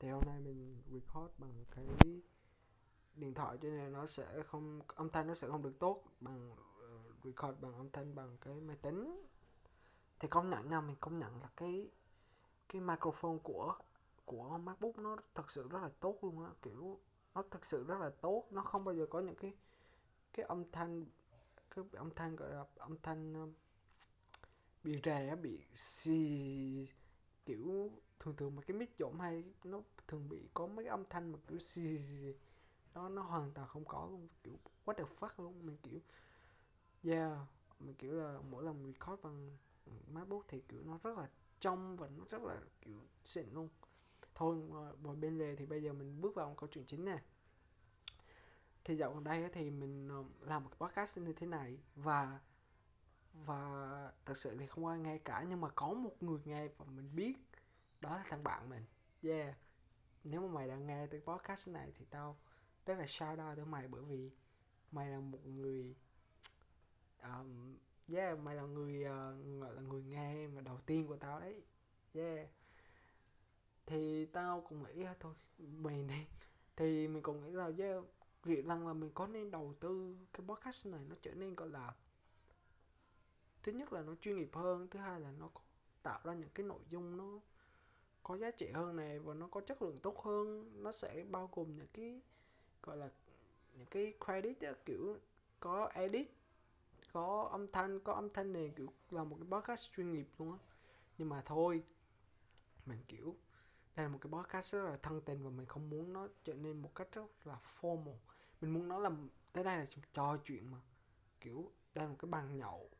thì hôm nay mình record bằng cái điện thoại cho nên nó sẽ không âm thanh nó sẽ không được tốt bằng uh, record bằng âm thanh bằng cái máy tính. Thì công nhận nha mình công nhận là cái cái microphone của của MacBook nó thật sự rất là tốt luôn á. Kiểu nó thực sự rất là tốt nó không bao giờ có những cái cái âm thanh cái âm thanh gọi là âm thanh uh, bị rè bị xì kiểu thường thường mà cái mic trộm hay nó thường bị có mấy cái âm thanh mà kiểu xì nó nó hoàn toàn không có luôn, kiểu quá the fuck luôn. Mình kiểu, yeah, mình kiểu là mỗi lần record bằng MacBook thì kiểu nó rất là trong và nó rất là kiểu xịn luôn. Thôi, ngồi bên lề thì bây giờ mình bước vào câu chuyện chính nè. Thì dạo gần đây thì mình um, làm một podcast như thế này và và thật sự thì không ai nghe cả nhưng mà có một người nghe và mình biết đó là thằng bạn mình. Yeah. Nếu mà mày đang nghe tới podcast này thì tao rất là shout out tới mày bởi vì mày là một người um, yeah mày là người uh, gọi là người nghe mà đầu tiên của tao đấy. Yeah. Thì tao cũng nghĩ thôi mày này thì mình cũng nghĩ là yeah việc rằng là mình có nên đầu tư cái podcast này nó trở nên gọi là thứ nhất là nó chuyên nghiệp hơn thứ hai là nó có tạo ra những cái nội dung nó có giá trị hơn này và nó có chất lượng tốt hơn. Nó sẽ bao gồm những cái gọi là những cái credit á, kiểu có edit có âm thanh có âm thanh này kiểu là một cái podcast chuyên nghiệp luôn á. Nhưng mà thôi mình kiểu đây là một cái podcast rất là thân tình và mình không muốn nó trở nên một cách rất là formal. Mình muốn nó làm tới đây là trò chuyện mà. Kiểu đây là một cái bàn nhậu.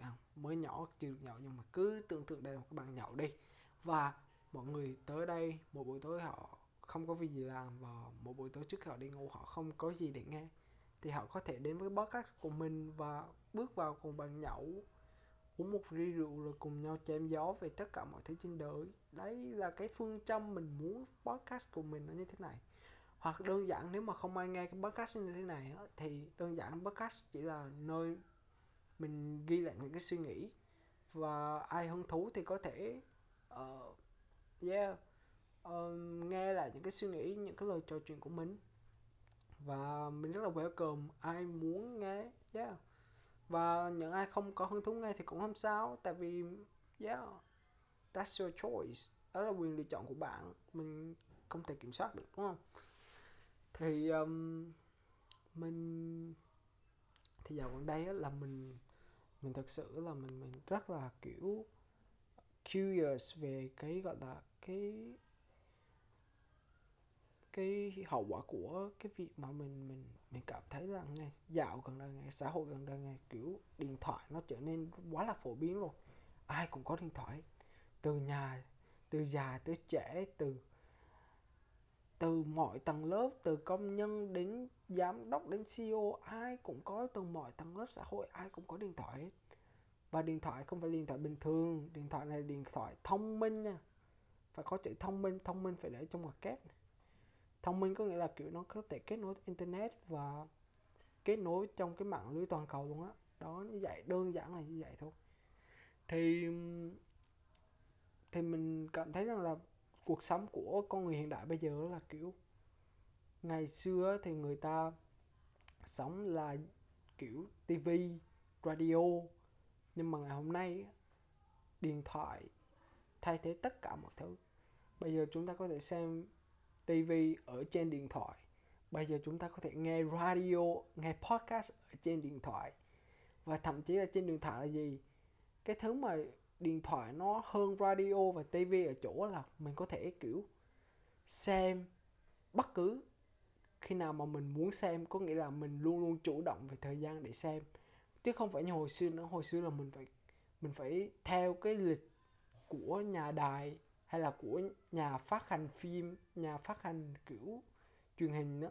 À, mới nhỏ chưa được nhậu nhưng mà cứ tưởng tượng đây là một cái bàn nhậu đi. Và mọi người tới đây một buổi tối họ không có việc gì làm và một buổi tối trước họ đi ngủ họ không có gì để nghe. Thì họ có thể đến với podcast của mình và bước vào cùng bàn nhậu uống một ly rượu rồi cùng nhau chém gió về tất cả mọi thứ trên đời. Đấy là cái phương châm mình muốn podcast của mình nó như thế này. Hoặc đơn giản nếu mà không ai nghe cái podcast như thế này thì đơn giản podcast chỉ là nơi mình ghi lại những cái suy nghĩ. Và ai hứng thú thì có thể uh, yeah. Uh, nghe lại những cái suy nghĩ những cái lời trò chuyện của mình. Và mình rất là welcome. Ai muốn nghe? Yeah. Và những ai không có hứng thú nghe thì cũng không sao tại vì yeah that's your choice. Đó là quyền lựa chọn của bạn. Mình không thể kiểm soát được đúng không? Thì um, mình thì dạo gần đây là mình mình thật sự là mình mình rất là kiểu curious về cái gọi là cái cái hậu quả của cái việc mà mình mình mình cảm thấy là ngay dạo gần đây ngay xã hội gần đây ngay kiểu điện thoại nó trở nên quá là phổ biến rồi. Ai cũng có điện thoại. Từ nhà, từ già tới trẻ, từ từ mọi tầng lớp, từ công nhân đến giám đốc đến CEO ai cũng có từ mọi tầng lớp xã hội, ai cũng có điện thoại hết. Và điện thoại không phải điện thoại bình thường. Điện thoại này là điện thoại thông minh nha phải có chữ thông minh thông minh phải để trong ngoặc kép này. Thông minh có nghĩa là kiểu nó có thể kết nối internet và kết nối trong cái mạng lưới toàn cầu luôn á. Đó. như vậy, đơn giản là như vậy thôi. Thì thì mình cảm thấy rằng là cuộc sống của con người hiện đại bây giờ là kiểu ngày xưa thì người ta sống là kiểu tivi radio, nhưng mà ngày hôm nay điện thoại, thay thế tất cả mọi thứ bây giờ chúng ta có thể xem TV ở trên điện thoại. Bây giờ chúng ta có thể nghe radio, nghe podcast ở trên điện thoại. Và thậm chí là trên điện thoại là gì? Cái thứ mà điện thoại nó hơn radio và TV ở chỗ là mình có thể, kiểu, xem bất cứ khi nào mà mình muốn xem, có nghĩa là mình luôn luôn chủ động về thời gian để xem. Chứ không phải như hồi xưa nữa. Hồi xưa là mình phải mình phải theo cái lịch của nhà đài hay là của nhà phát hành phim nhà phát hành kiểu truyền hình đó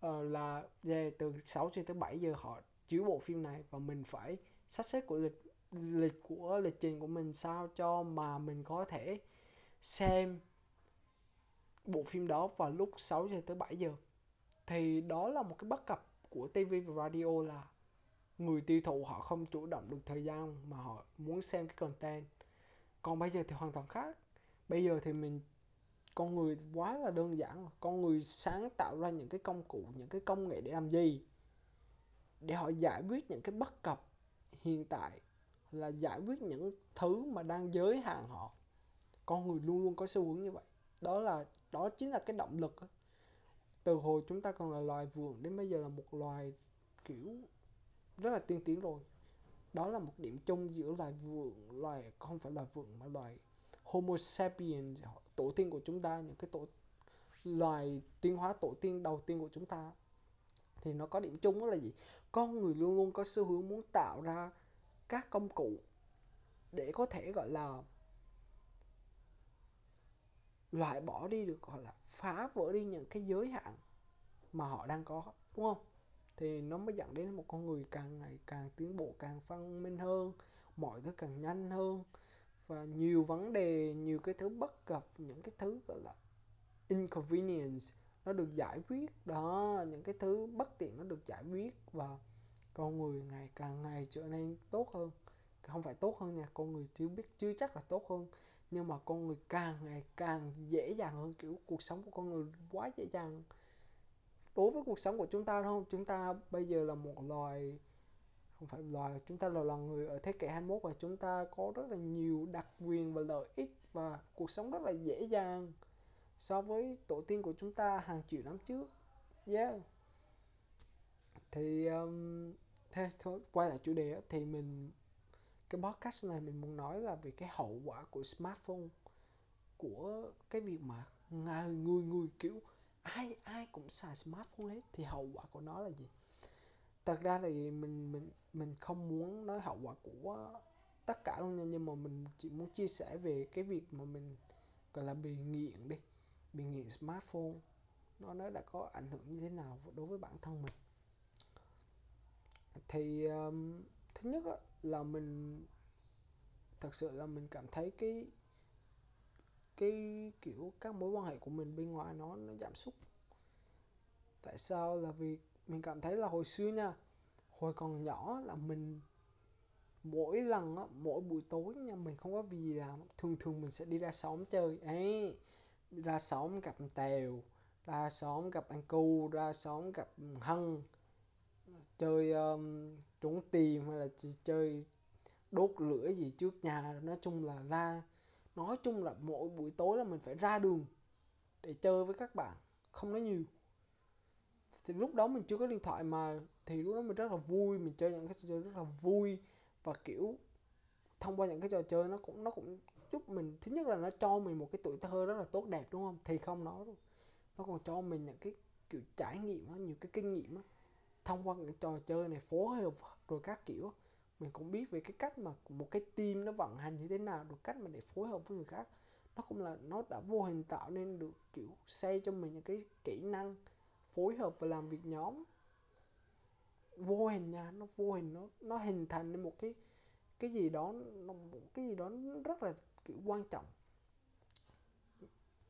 ờ, là về từ 6 giờ tới 7 giờ họ chiếu bộ phim này và mình phải sắp xếp của lịch lịch của lịch trình của mình sao cho mà mình có thể xem bộ phim đó vào lúc 6 giờ tới 7 giờ. Thì đó là một cái bất cập của TV và radio là người tiêu thụ họ không chủ động được thời gian mà họ muốn xem cái content. Còn bây giờ thì hoàn toàn khác bây giờ thì mình, con người quá là đơn giản con người sáng tạo ra những cái công cụ, những cái công nghệ để làm gì? Để họ giải quyết những cái bất cập hiện tại là giải quyết những thứ mà đang giới hạn họ. Con người luôn luôn có xu hướng như vậy. Đó là, đó chính là cái động lực từ hồi chúng ta còn là loài vượn đến bây giờ là một loài kiểu rất là tiên tiến rồi. Đó là một điểm chung giữa loài vượn loài, không phải loài vượn mà loài Homo sapiens, tổ tiên của chúng ta, những cái tổ, loài tiến hóa tổ tiên đầu tiên của chúng ta, thì nó có điểm chung đó là gì? Con người luôn luôn có xu hướng muốn tạo ra các công cụ để có thể, gọi là, loại bỏ đi được, gọi là, phá vỡ đi những cái giới hạn mà họ đang có, đúng không? Thì nó mới dẫn đến một con người càng ngày càng tiến bộ, càng văn minh hơn, mọi thứ càng nhanh hơn và nhiều vấn đề, nhiều cái thứ bất cập, những cái thứ, gọi là, inconvenience nó được giải quyết. Đó, những cái thứ bất tiện nó được giải quyết và con người ngày càng ngày trở nên tốt hơn. Không phải tốt hơn nha, con người chưa biết, chưa chắc là tốt hơn, nhưng mà con người càng ngày càng dễ dàng hơn. Kiểu, cuộc sống của con người quá dễ dàng. Đối với cuộc sống của chúng ta không chúng ta bây giờ là một loài không phải loài chúng ta là loài người ở thế kỷ 21 và chúng ta có rất là nhiều đặc quyền và lợi ích và cuộc sống rất là dễ dàng so với tổ tiên của chúng ta hàng triệu năm trước. Yeah. Thì um, thế thôi quay lại chủ đề thì mình cái podcast này mình muốn nói là về cái hậu quả của smartphone của cái việc mà người người kiểu ai ai cũng xài smartphone hết thì hậu quả của nó là gì? Thật ra thì mình mình mình không muốn nói hậu quả của tất cả luôn nha nhưng mà mình chỉ muốn chia sẻ về cái việc mà mình gọi là bị nghiện đi bị nghiện smartphone. Nó nó đã có ảnh hưởng như thế nào đối với bản thân mình? Thì um, thứ nhất á, là mình thật sự là mình cảm thấy cái cái kiểu các mối quan hệ của mình bên ngoài nó nó giảm sút. Tại sao? Là vì mình cảm thấy là hồi xưa nha hồi còn nhỏ là mình mỗi lần á mỗi buổi tối nha mình không có gì làm thường thường mình sẽ đi ra xóm chơi. Ấy ra xóm gặp tèo ra xóm gặp anh cu ra xóm gặp hân chơi um, trốn tìm hay là chỉ chơi đốt lửa gì trước nhà. Nói chung là ra nói chung là mỗi buổi tối là mình phải ra đường để chơi với các bạn không nói nhiều thì lúc đó mình chưa có điện thoại mà, thì lúc đó mình rất là vui, mình chơi những cái trò chơi rất là vui. Và kiểu, thông qua những cái trò chơi nó cũng nó cũng giúp mình, thứ nhất là nó cho mình một cái tuổi thơ rất là tốt đẹp, đúng không? Thì không nó nó còn cho mình những cái kiểu trải nghiệm á, nhiều cái kinh nghiệm á. Thông qua những trò chơi này, phối hợp rồi các kiểu mình cũng biết về cái cách mà một cái team nó vận hành như thế nào, được cách mà để phối hợp với người khác. Nó cũng là, nó đã vô hình tạo nên được kiểu, xây cho mình những cái kỹ năng phối hợp và làm việc nhóm. Vô hình nha nó vô hình nó nó hình thành nên một cái cái gì đó nó, cái gì đó rất là kiểu quan trọng.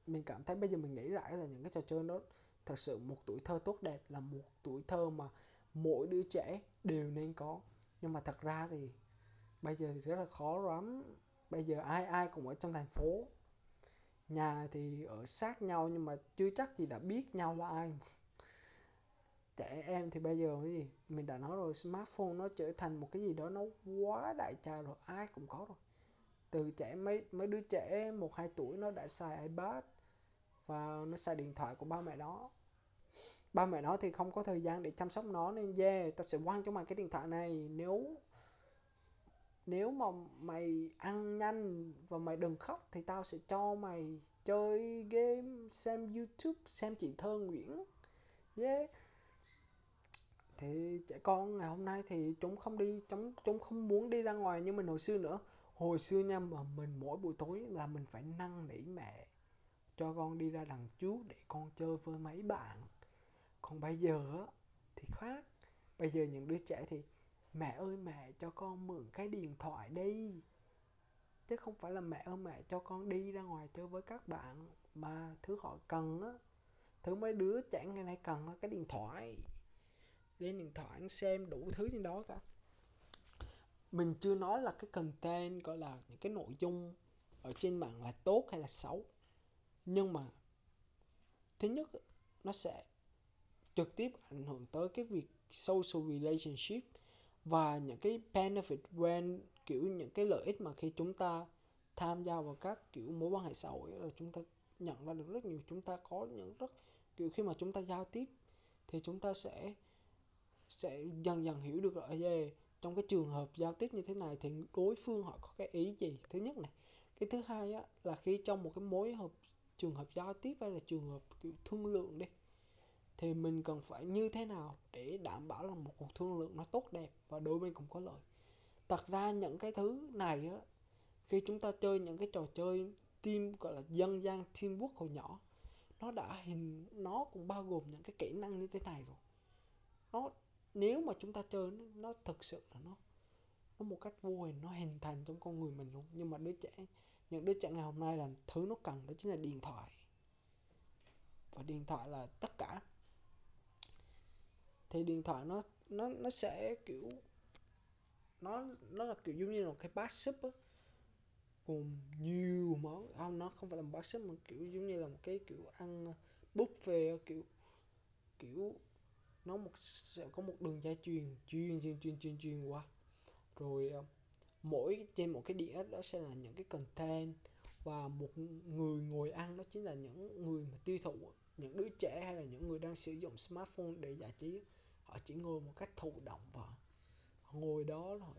Mình cảm thấy bây giờ mình nghĩ lại là những cái trò chơi đó thật sự một tuổi thơ tốt đẹp là một tuổi thơ mà mỗi đứa trẻ đều nên có. Nhưng mà thật ra thì bây giờ thì rất là khó lắm. Bây giờ ai ai cũng ở trong thành phố. Nhà thì ở sát nhau nhưng mà chưa chắc gì đã biết nhau là ai trẻ em thì bây giờ cái gì? Mình đã nói rồi, smartphone nó trở thành một cái gì đó nó quá đại trà rồi, ai cũng có rồi. Từ trẻ mấy mấy đứa trẻ một, hai tuổi nó đã xài ipad và nó xài điện thoại của ba mẹ nó. Ba mẹ nó thì không có thời gian để chăm sóc nó nên yeah ta sẽ quăng cho mày cái điện thoại này. Nếu nếu mà mày ăn nhanh và mày đừng khóc thì tao sẽ cho mày chơi game, xem youtube, xem chị thơ nguyễn. Yeah thì trẻ con ngày hôm nay thì chúng không đi, chúng chúng không muốn đi ra ngoài như mình hồi xưa nữa. Hồi xưa nha, mà mình mỗi buổi tối là mình phải năn nỉ mẹ cho con đi ra đằng trước để con chơi với mấy bạn. Còn bây giờ á, thì khác. Bây giờ những đứa trẻ thì, mẹ ơi, mẹ cho con mượn cái điện thoại đi. Chứ không phải là mẹ ơi, mẹ cho con đi ra ngoài chơi với các bạn. Mà thứ họ cần á, thứ mấy đứa trẻ ngày nay cần là cái điện thoại lên điện thoại xem đủ thứ trên đó cả. Mình chưa nói là cái content, gọi là những cái nội dung ở trên mạng là tốt hay là xấu. Nhưng mà thứ nhất, nó sẽ trực tiếp ảnh hưởng tới cái việc social relationship và những cái benefit when, kiểu những cái lợi ích mà khi chúng ta tham gia vào các kiểu mối quan hệ xã hội là chúng ta nhận ra được rất nhiều, chúng ta có những rất, kiểu khi mà chúng ta giao tiếp thì chúng ta sẽ sẽ dần dần hiểu được là yeah, trong cái trường hợp giao tiếp như thế này thì đối phương họ có cái ý gì? Thứ nhất này. Cái thứ hai á là khi trong một cái mối hợp trường hợp giao tiếp hay là trường hợp kiểu thương lượng đi thì mình cần phải như thế nào để đảm bảo là một cuộc thương lượng nó tốt đẹp và đôi bên cùng có lợi. Thật ra những cái thứ này á khi chúng ta chơi những cái trò chơi team gọi là dân gian team quốc hồi nhỏ nó đã hình nó cũng bao gồm những cái kỹ năng như thế này rồi. Nó nếu mà chúng ta chơi nó, nó thực sự là nó nó một cách vô hình nó hình thành trong con người mình luôn. Nhưng mà đứa trẻ những đứa trẻ ngày hôm nay là thứ nó cần đó chính là điện thoại. Và điện thoại là tất cả. Thì điện thoại nó nó nó sẽ kiểu nó nó là kiểu giống như là một cái bát súp á. Gồm nhiều món. Không nó không phải là một bát súp mà kiểu giống như là một cái kiểu ăn buffet kiểu kiểu nó một sẽ có một đường dây truyền truyền truyền truyền truyền truyền qua. Rồi ờ, mỗi trên một cái đĩa đó sẽ là những cái content và một người ngồi ăn đó chính là những người mà tiêu thụ, những đứa trẻ hay là những người đang sử dụng smartphone để giải trí. Họ chỉ ngồi một cách thụ động và ngồi đó rồi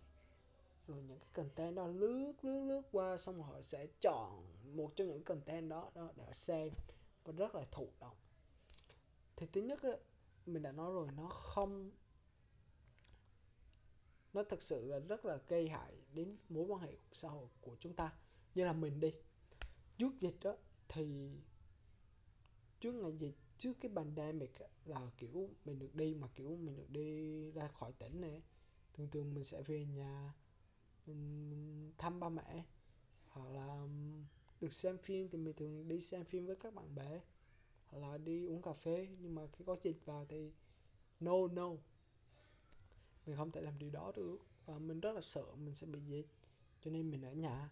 rồi những cái content đó lướt lướt lướt qua, xong rồi họ sẽ chọn một trong những content đó đó để xem và rất là thụ động. Thì thứ nhất mình đã nói rồi nó không nó thực sự là rất là gây hại đến mối quan hệ xã hội của chúng ta. Như là mình đi trước dịch đó thì trước ngày dịch trước cái pandemic là kiểu mình được đi mà kiểu mình được đi ra khỏi tỉnh này thường thường mình sẽ về nhà mình, mình thăm ba mẹ hoặc là được xem phim thì mình thường đi xem phim với các bạn bè hoặc là đi uống cà phê, nhưng mà khi có dịch vào thì no no. Mình không thể làm điều đó được và mình rất là sợ mình sẽ bị dịch, cho nên mình ở nhà.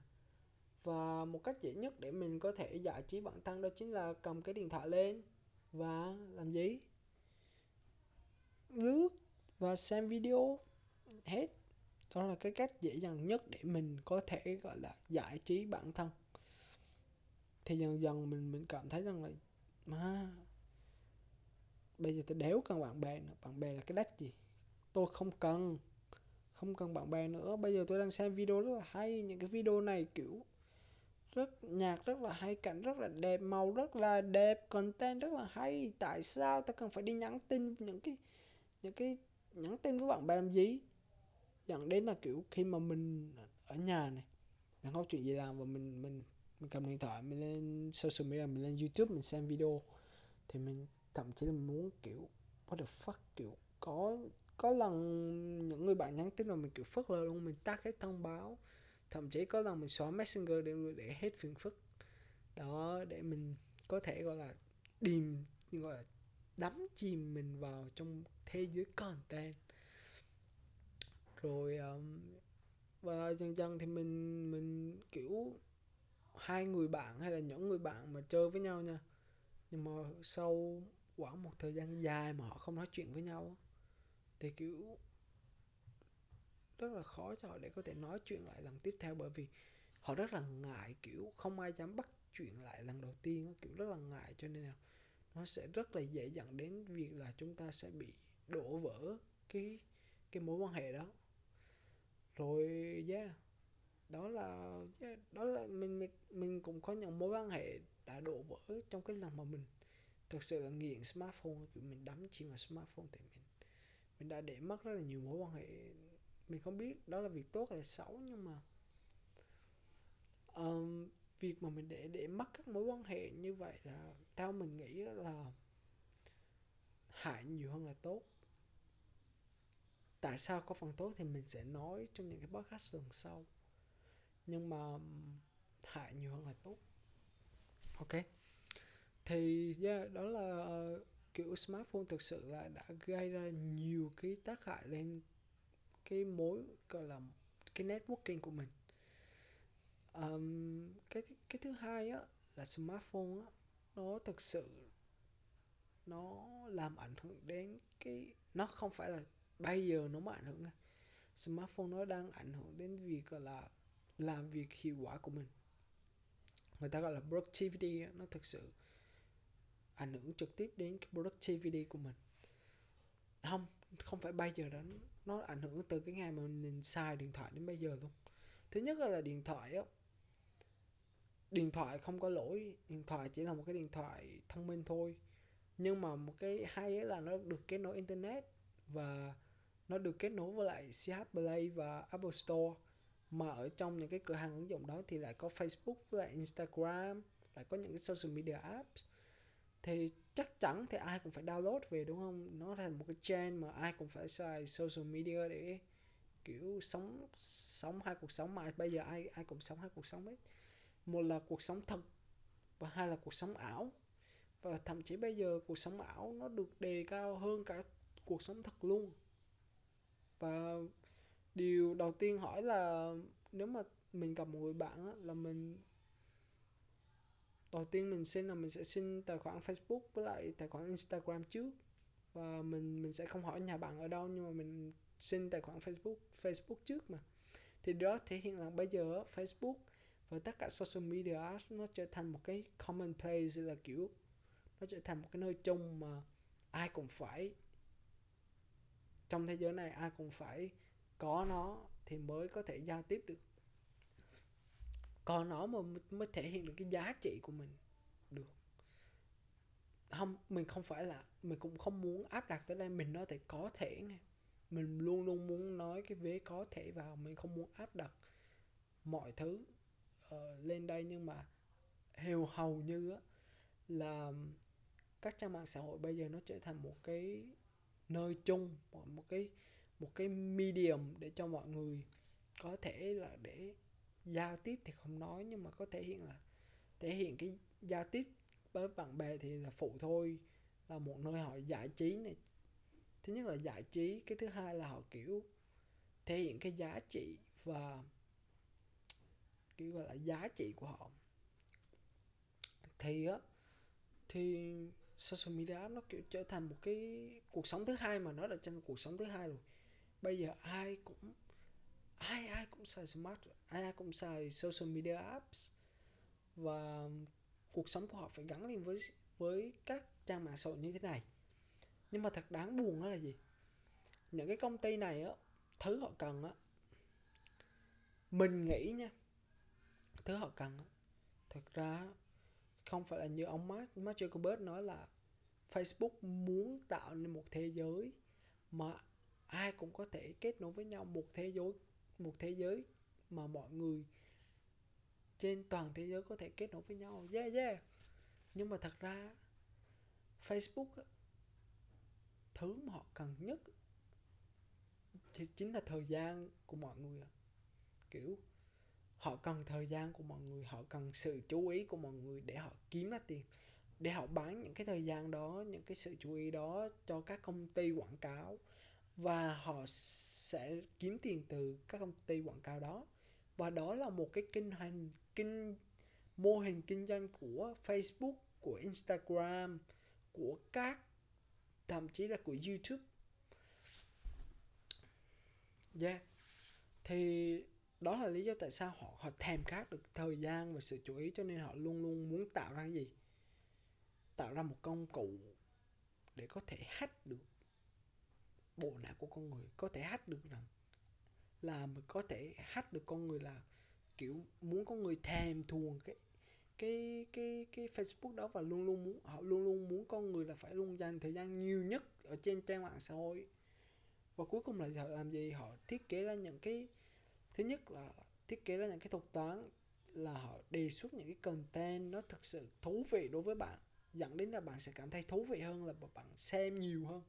Và một cách dễ nhất để mình có thể giải trí bản thân đó chính là cầm cái điện thoại lên và làm gì? Lướt và xem video hết. Đó là cái cách dễ dàng nhất để mình có thể, gọi là, giải trí bản thân. Thì dần dần mình mình cảm thấy rằng là mà. Bây giờ tôi đéo cần bạn bè nữa. Bạn bè là cái đách gì? Tôi không cần. Không cần bạn bè nữa. Bây giờ tôi đang xem video rất là hay. Những cái video này kiểu rất, nhạc rất là hay, cảnh rất là đẹp, màu rất là đẹp, content rất là hay. Tại sao ta cần phải đi nhắn tin những cái những cái nhắn tin với bạn bè làm gì? Dẫn đến là kiểu khi mà mình ở nhà này mình không có chuyện gì làm và mình mình mình cầm điện thoại mình lên social media mình lên youtube mình xem video. Thì mình thậm chí là mình muốn kiểu what the fuck kiểu có có lần những người bạn nhắn tin là mình kiểu phớt lờ luôn mình tắt hết thông báo. Thậm chí có lần mình xóa messenger để để hết phiền phức. Đó để mình có thể gọi là điềm gọi là đắm chìm mình vào trong thế giới content. Rồi um, và dần dần thì mình mình kiểu hai người bạn hay là những người bạn mà chơi với nhau nha. Nhưng mà sau khoảng một thời gian dài mà họ không nói chuyện với nhau thì kiểu rất là khó cho họ để có thể nói chuyện lại lần tiếp theo. Bởi vì họ rất là ngại, kiểu không ai dám bắt chuyện lại lần đầu tiên kiểu rất là ngại. Cho nên là nó sẽ rất là dễ dẫn đến việc là chúng ta sẽ bị đổ vỡ cái cái mối quan hệ đó. Rồi, yeah đó là đó là mình, mình mình cũng có những mối quan hệ đã đổ vỡ trong cái lần mà mình. Thực sự là nghiện smartphone kiểu mình đắm chìm vào smartphone thì mình mình đã để mất rất là nhiều mối quan hệ. Mình không biết đó là việc tốt hay xấu nhưng mà um, việc mà mình để để mất các mối quan hệ như vậy là theo mình nghĩ là hại nhiều hơn là tốt. Tại sao có phần tốt thì mình sẽ nói trong những cái podcast lần sau nhưng mà hại nhiều hơn là tốt. Ok. Thì yeah, đó là uh, kiểu smartphone thực sự là đã gây ra nhiều cái tác hại lên cái mối gọi là cái networking của mình. Um, cái cái thứ hai á là smartphone á nó thực sự nó làm ảnh hưởng đến cái nó không phải là bây giờ nó mới ảnh hưởng smartphone nó đang ảnh hưởng đến việc gọi là làm việc hiệu quả của mình. Người ta gọi là productivity nó thực sự ảnh hưởng trực tiếp đến cái productivity của mình. Không không phải bây giờ đó, nó ảnh hưởng từ cái ngày mà mình xài điện thoại đến bây giờ luôn. Thứ nhất là điện thoại á. Điện thoại không có lỗi, điện thoại chỉ là một cái điện thoại thông minh thôi. Nhưng mà một cái hay là nó được kết nối internet và nó được kết nối với lại CH Play và Apple Store mà ở trong những cái cửa hàng ứng dụng đó thì lại có Facebook với lại Instagram, lại có những cái social media apps. Thì chắc chắn thì ai cũng phải download về, đúng không? Nó thành một cái trend mà ai cũng phải xài social media để, kiểu, sống sống hai cuộc sống mà bây giờ ai ai cũng sống hai cuộc sống ấy một là cuộc sống thật và hai là cuộc sống ảo. Và thậm chí bây giờ cuộc sống ảo nó được đề cao hơn cả cuộc sống thật luôn. Và điều đầu tiên hỏi là nếu mà mình gặp một người bạn á, là mình đầu tiên mình xin là mình sẽ xin tài khoản Facebook với lại tài khoản Instagram trước. Và mình mình sẽ không hỏi nhà bạn ở đâu nhưng mà mình xin tài khoản Facebook Facebook trước mà. Thì đó thể hiện là bây giờ Facebook và tất cả social media apps nó trở thành một cái common place là kiểu nó trở thành một cái nơi chung mà ai cũng phải. Trong thế giới này ai cũng phải có nó thì mới có thể giao tiếp được. Có nó mà mới thể hiện được cái giá trị của mình được. Không mình không phải là mình cũng không muốn áp đặt tới đây mình nói thể có thể nghe. Mình luôn luôn muốn nói cái vế có thể vào mình không muốn áp đặt mọi thứ uh, lên đây. Nhưng mà hầu hầu như á là các trang mạng xã hội bây giờ nó trở thành một cái nơi chung một, một cái một cái medium để cho mọi người có thể là để giao tiếp thì không nói, nhưng mà có thể hiện là, thể hiện cái giao tiếp với bạn bè thì là phụ thôi, là một nơi họ giải trí này. Thứ nhất là giải trí, cái thứ hai là họ, kiểu, thể hiện cái giá trị và, kiểu gọi là giá trị của họ. Thì á, thì social media nó, kiểu, trở thành một cái cuộc sống thứ hai mà nó là trên cuộc sống thứ hai rồi bây giờ ai cũng, ai ai cũng xài smart, ai ai cũng xài social media apps. Và cuộc sống của họ phải gắn liền với với các trang mạng xã hội như thế này. Nhưng mà thật đáng buồn đó là gì? Những cái công ty này á, thứ họ cần á, mình nghĩ nha, thứ họ cần á thực ra không phải là như ông Mark Mark Zuckerberg nói là Facebook muốn tạo nên một thế giới mà ai cũng có thể kết nối với nhau một thế giới, một thế giới mà mọi người trên toàn thế giới có thể kết nối với nhau. Yeah yeah. Nhưng mà thật ra, Facebook thứ mà họ cần nhất thì chính là thời gian của mọi người kiểu, họ cần thời gian của mọi người, họ cần sự chú ý của mọi người để họ kiếm ra tiền, để họ bán những cái thời gian đó, những cái sự chú ý đó cho các công ty quảng cáo và họ sẽ kiếm tiền từ các công ty quảng cáo đó. Và đó là một cái kinh hành, kinh, mô hình kinh doanh của Facebook, của Instagram, của các, thậm chí là của YouTube. Yeah. Thì đó là lý do tại sao họ họ thèm khát được thời gian và sự chú ý, cho nên họ luôn luôn muốn tạo ra cái gì? Tạo ra một công cụ để có thể hack được bộ não của con người có thể hack được rằng là mình có thể hack được con người là, kiểu, muốn con người thèm thuồng cái cái cái cái Facebook đó và luôn luôn muốn, họ luôn luôn muốn con người là phải luôn dành thời gian nhiều nhất ở trên trang mạng xã hội. Và cuối cùng là họ làm gì? Họ thiết kế ra những cái, thứ nhất là thiết kế ra những cái thuật toán là họ đề xuất những cái content nó thực sự thú vị đối với bạn, dẫn đến là bạn sẽ cảm thấy thú vị hơn là bạn xem nhiều hơn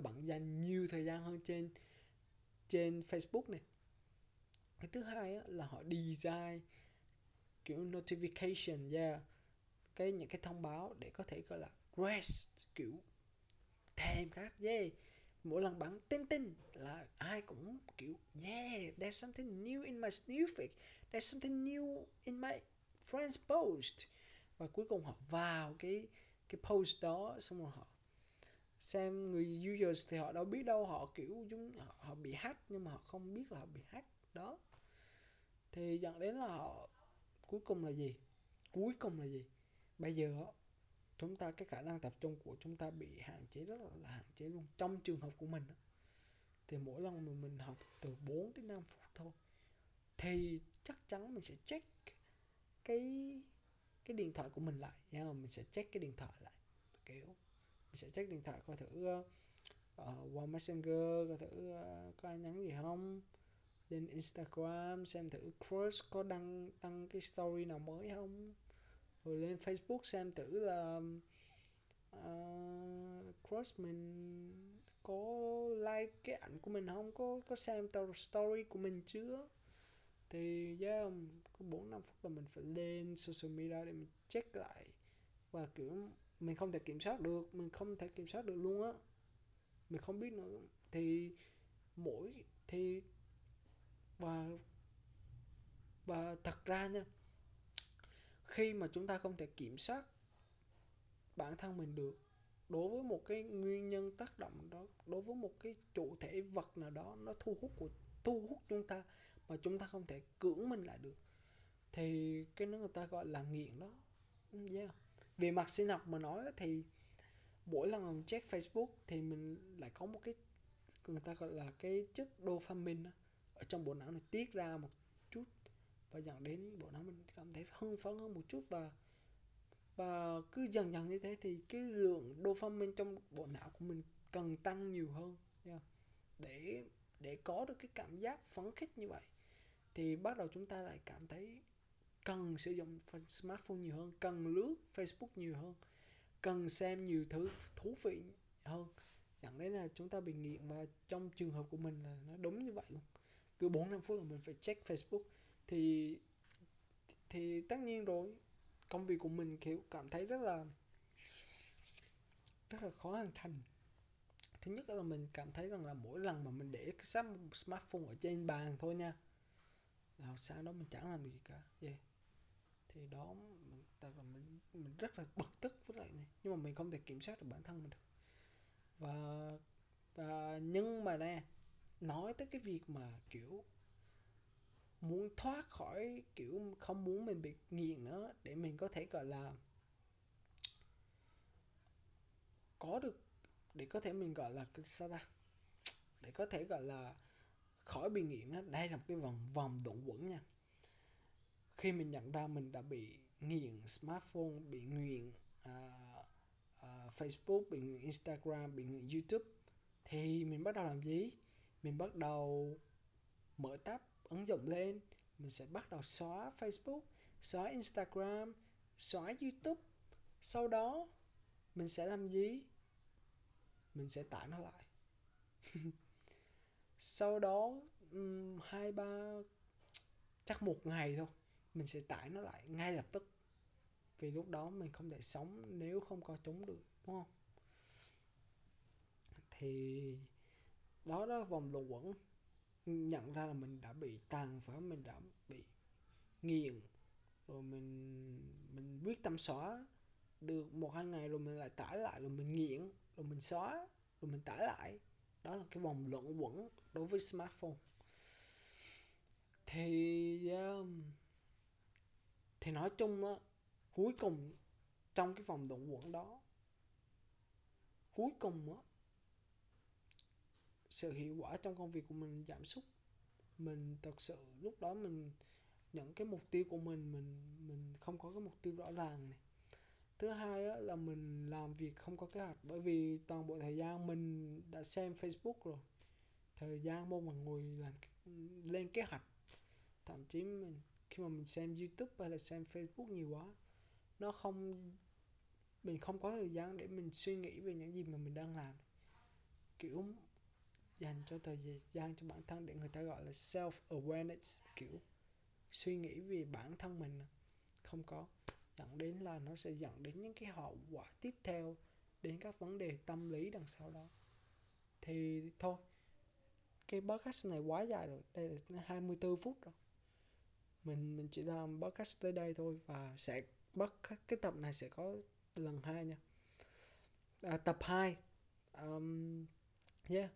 bạn dành nhiều thời gian hơn trên trên Facebook này. Cái thứ hai là họ design, kiểu, notification, yeah. Cái những cái thông báo để có thể, gọi là, rest, kiểu thèm khát yeah. Mỗi lần bạn tin tin là ai cũng, kiểu, yeah, there's something new in my feed there's something new in my friends post. Và cuối cùng họ vào cái cái post đó, xong rồi họ xem người users thì họ đâu biết đâu họ kiểu chúng họ, họ bị hack nhưng mà họ không biết là họ bị hack đó. Thì dẫn đến là họ cuối cùng là gì? Cuối cùng là gì? Bây giờ chúng ta cái khả năng tập trung của chúng ta bị hạn chế rất là, là hạn chế luôn trong trường hợp của mình thì mỗi lần mà mình học từ 4 đến 5 phút thôi thì chắc chắn mình sẽ check cái cái điện thoại của mình lại nha mình sẽ check cái điện thoại lại kiểu sẽ check điện thoại coi thử uh, qua messenger coi thử uh, có ai nhắn gì không. Lên instagram xem thử crush có đăng đăng cái story nào mới không. Rồi lên facebook xem thử là uh, crush mình có like cái ảnh của mình không? Có có xem story của mình chưa? Thì yeah, có bốn năm phút là mình phải lên social media để mình check lại. Và kiểu mình không thể kiểm soát được, mình không thể kiểm soát được luôn á. Mình không biết nữa. Thì mỗi, thì, và và thật ra nha, khi mà chúng ta không thể kiểm soát bản thân mình được, đối với một cái nguyên nhân tác động đó, đối với một cái chủ thể vật nào đó, nó thu hút của, thu hút chúng ta mà chúng ta không thể cưỡng mình lại được, thì cái nó người ta gọi là nghiện đó. Yeah về mặt sinh học mà nói thì mỗi lần mình check Facebook thì mình lại có một cái, người ta gọi là cái chất dopamine ở trong bộ não này tiết ra một chút và dẫn đến bộ não mình cảm thấy hưng phấn hơn một chút và và cứ dần dần như thế thì cái lượng dopamine trong bộ não của mình cần tăng nhiều hơn, yeah. để để có được cái cảm giác phấn khích như vậy thì bắt đầu chúng ta lại cảm thấy cần sử dụng smartphone nhiều hơn, cần lướt facebook nhiều hơn, cần xem nhiều thứ thú vị hơn. Dẫn đến là chúng ta bị nghiện và trong trường hợp của mình là nó đúng như vậy luôn. Cứ bốn năm phút là mình phải check facebook. Thì thì tất nhiên rồi, công việc của mình, kiểu, cảm thấy rất là rất là khó hoàn thành. Thứ nhất là mình cảm thấy rằng là mỗi lần mà mình để cái smartphone ở trên bàn thôi nha, là sau đó mình chẳng làm gì cả. Yeah thì đó tại là mình mình rất là bực tức với lại này. Nhưng mà mình không thể kiểm soát được bản thân mình được. Và và nhưng mà nè, nói tới cái việc mà, kiểu, muốn thoát khỏi, kiểu, không muốn mình bị nghiện nữa, để mình có thể, gọi là, có được, để có thể mình, gọi là sao ta, để có thể, gọi là, khỏi bị nghiện đó đây là một cái vòng vòng luẩn quẩn nha khi mình nhận ra mình đã bị nghiện smartphone bị nghiện uh, uh, Facebook bị nghiện Instagram bị nghiện YouTube thì mình bắt đầu làm gì? Mình bắt đầu mở tab ứng dụng lên. Mình sẽ bắt đầu xóa Facebook xóa Instagram xóa YouTube. Sau đó mình sẽ làm gì? Mình sẽ tải nó lại. Sau đó hai ba chắc một ngày thôi mình sẽ tải nó lại ngay lập tức. Vì lúc đó mình không thể sống nếu không có chúng được đúng không? Thì đó đó vòng luẩn quẩn. Nhận ra là mình đã bị tàn phá mình đã bị nghiện rồi mình mình quyết tâm xóa được một hai ngày rồi mình lại tải lại rồi mình nghiện rồi mình xóa rồi mình tải lại. Đó là cái vòng luẩn quẩn đối với smartphone. Thì um, thì nói chung á cuối cùng trong cái vòng động quẩn đó cuối cùng á sự hiệu quả trong công việc của mình giảm sút. Mình thật sự lúc đó mình những cái mục tiêu của mình mình mình không có cái mục tiêu rõ ràng này. Thứ hai á, là mình làm việc không có kế hoạch bởi vì toàn bộ thời gian mình đã xem facebook rồi. Thời gian mong mà ngồi làm lên kế hoạch thậm chí mình khi mà mình xem youtube hay là xem facebook nhiều quá, nó không, mình không có thời gian để mình suy nghĩ về những gì mà mình đang làm. Kiểu, dành cho thời gian cho bản thân để người ta gọi là self awareness kiểu, suy nghĩ về bản thân mình không có, dẫn đến là nó sẽ dẫn đến những cái hậu quả tiếp theo, đến các vấn đề tâm lý đằng sau đó. Thì thôi, cái podcast này quá dài rồi, đây là 24 phút rồi mình mình chỉ làm podcast tới đây thôi và sẽ bắt cái tập này sẽ có lần hai nha. À, tập 2 um, yeah.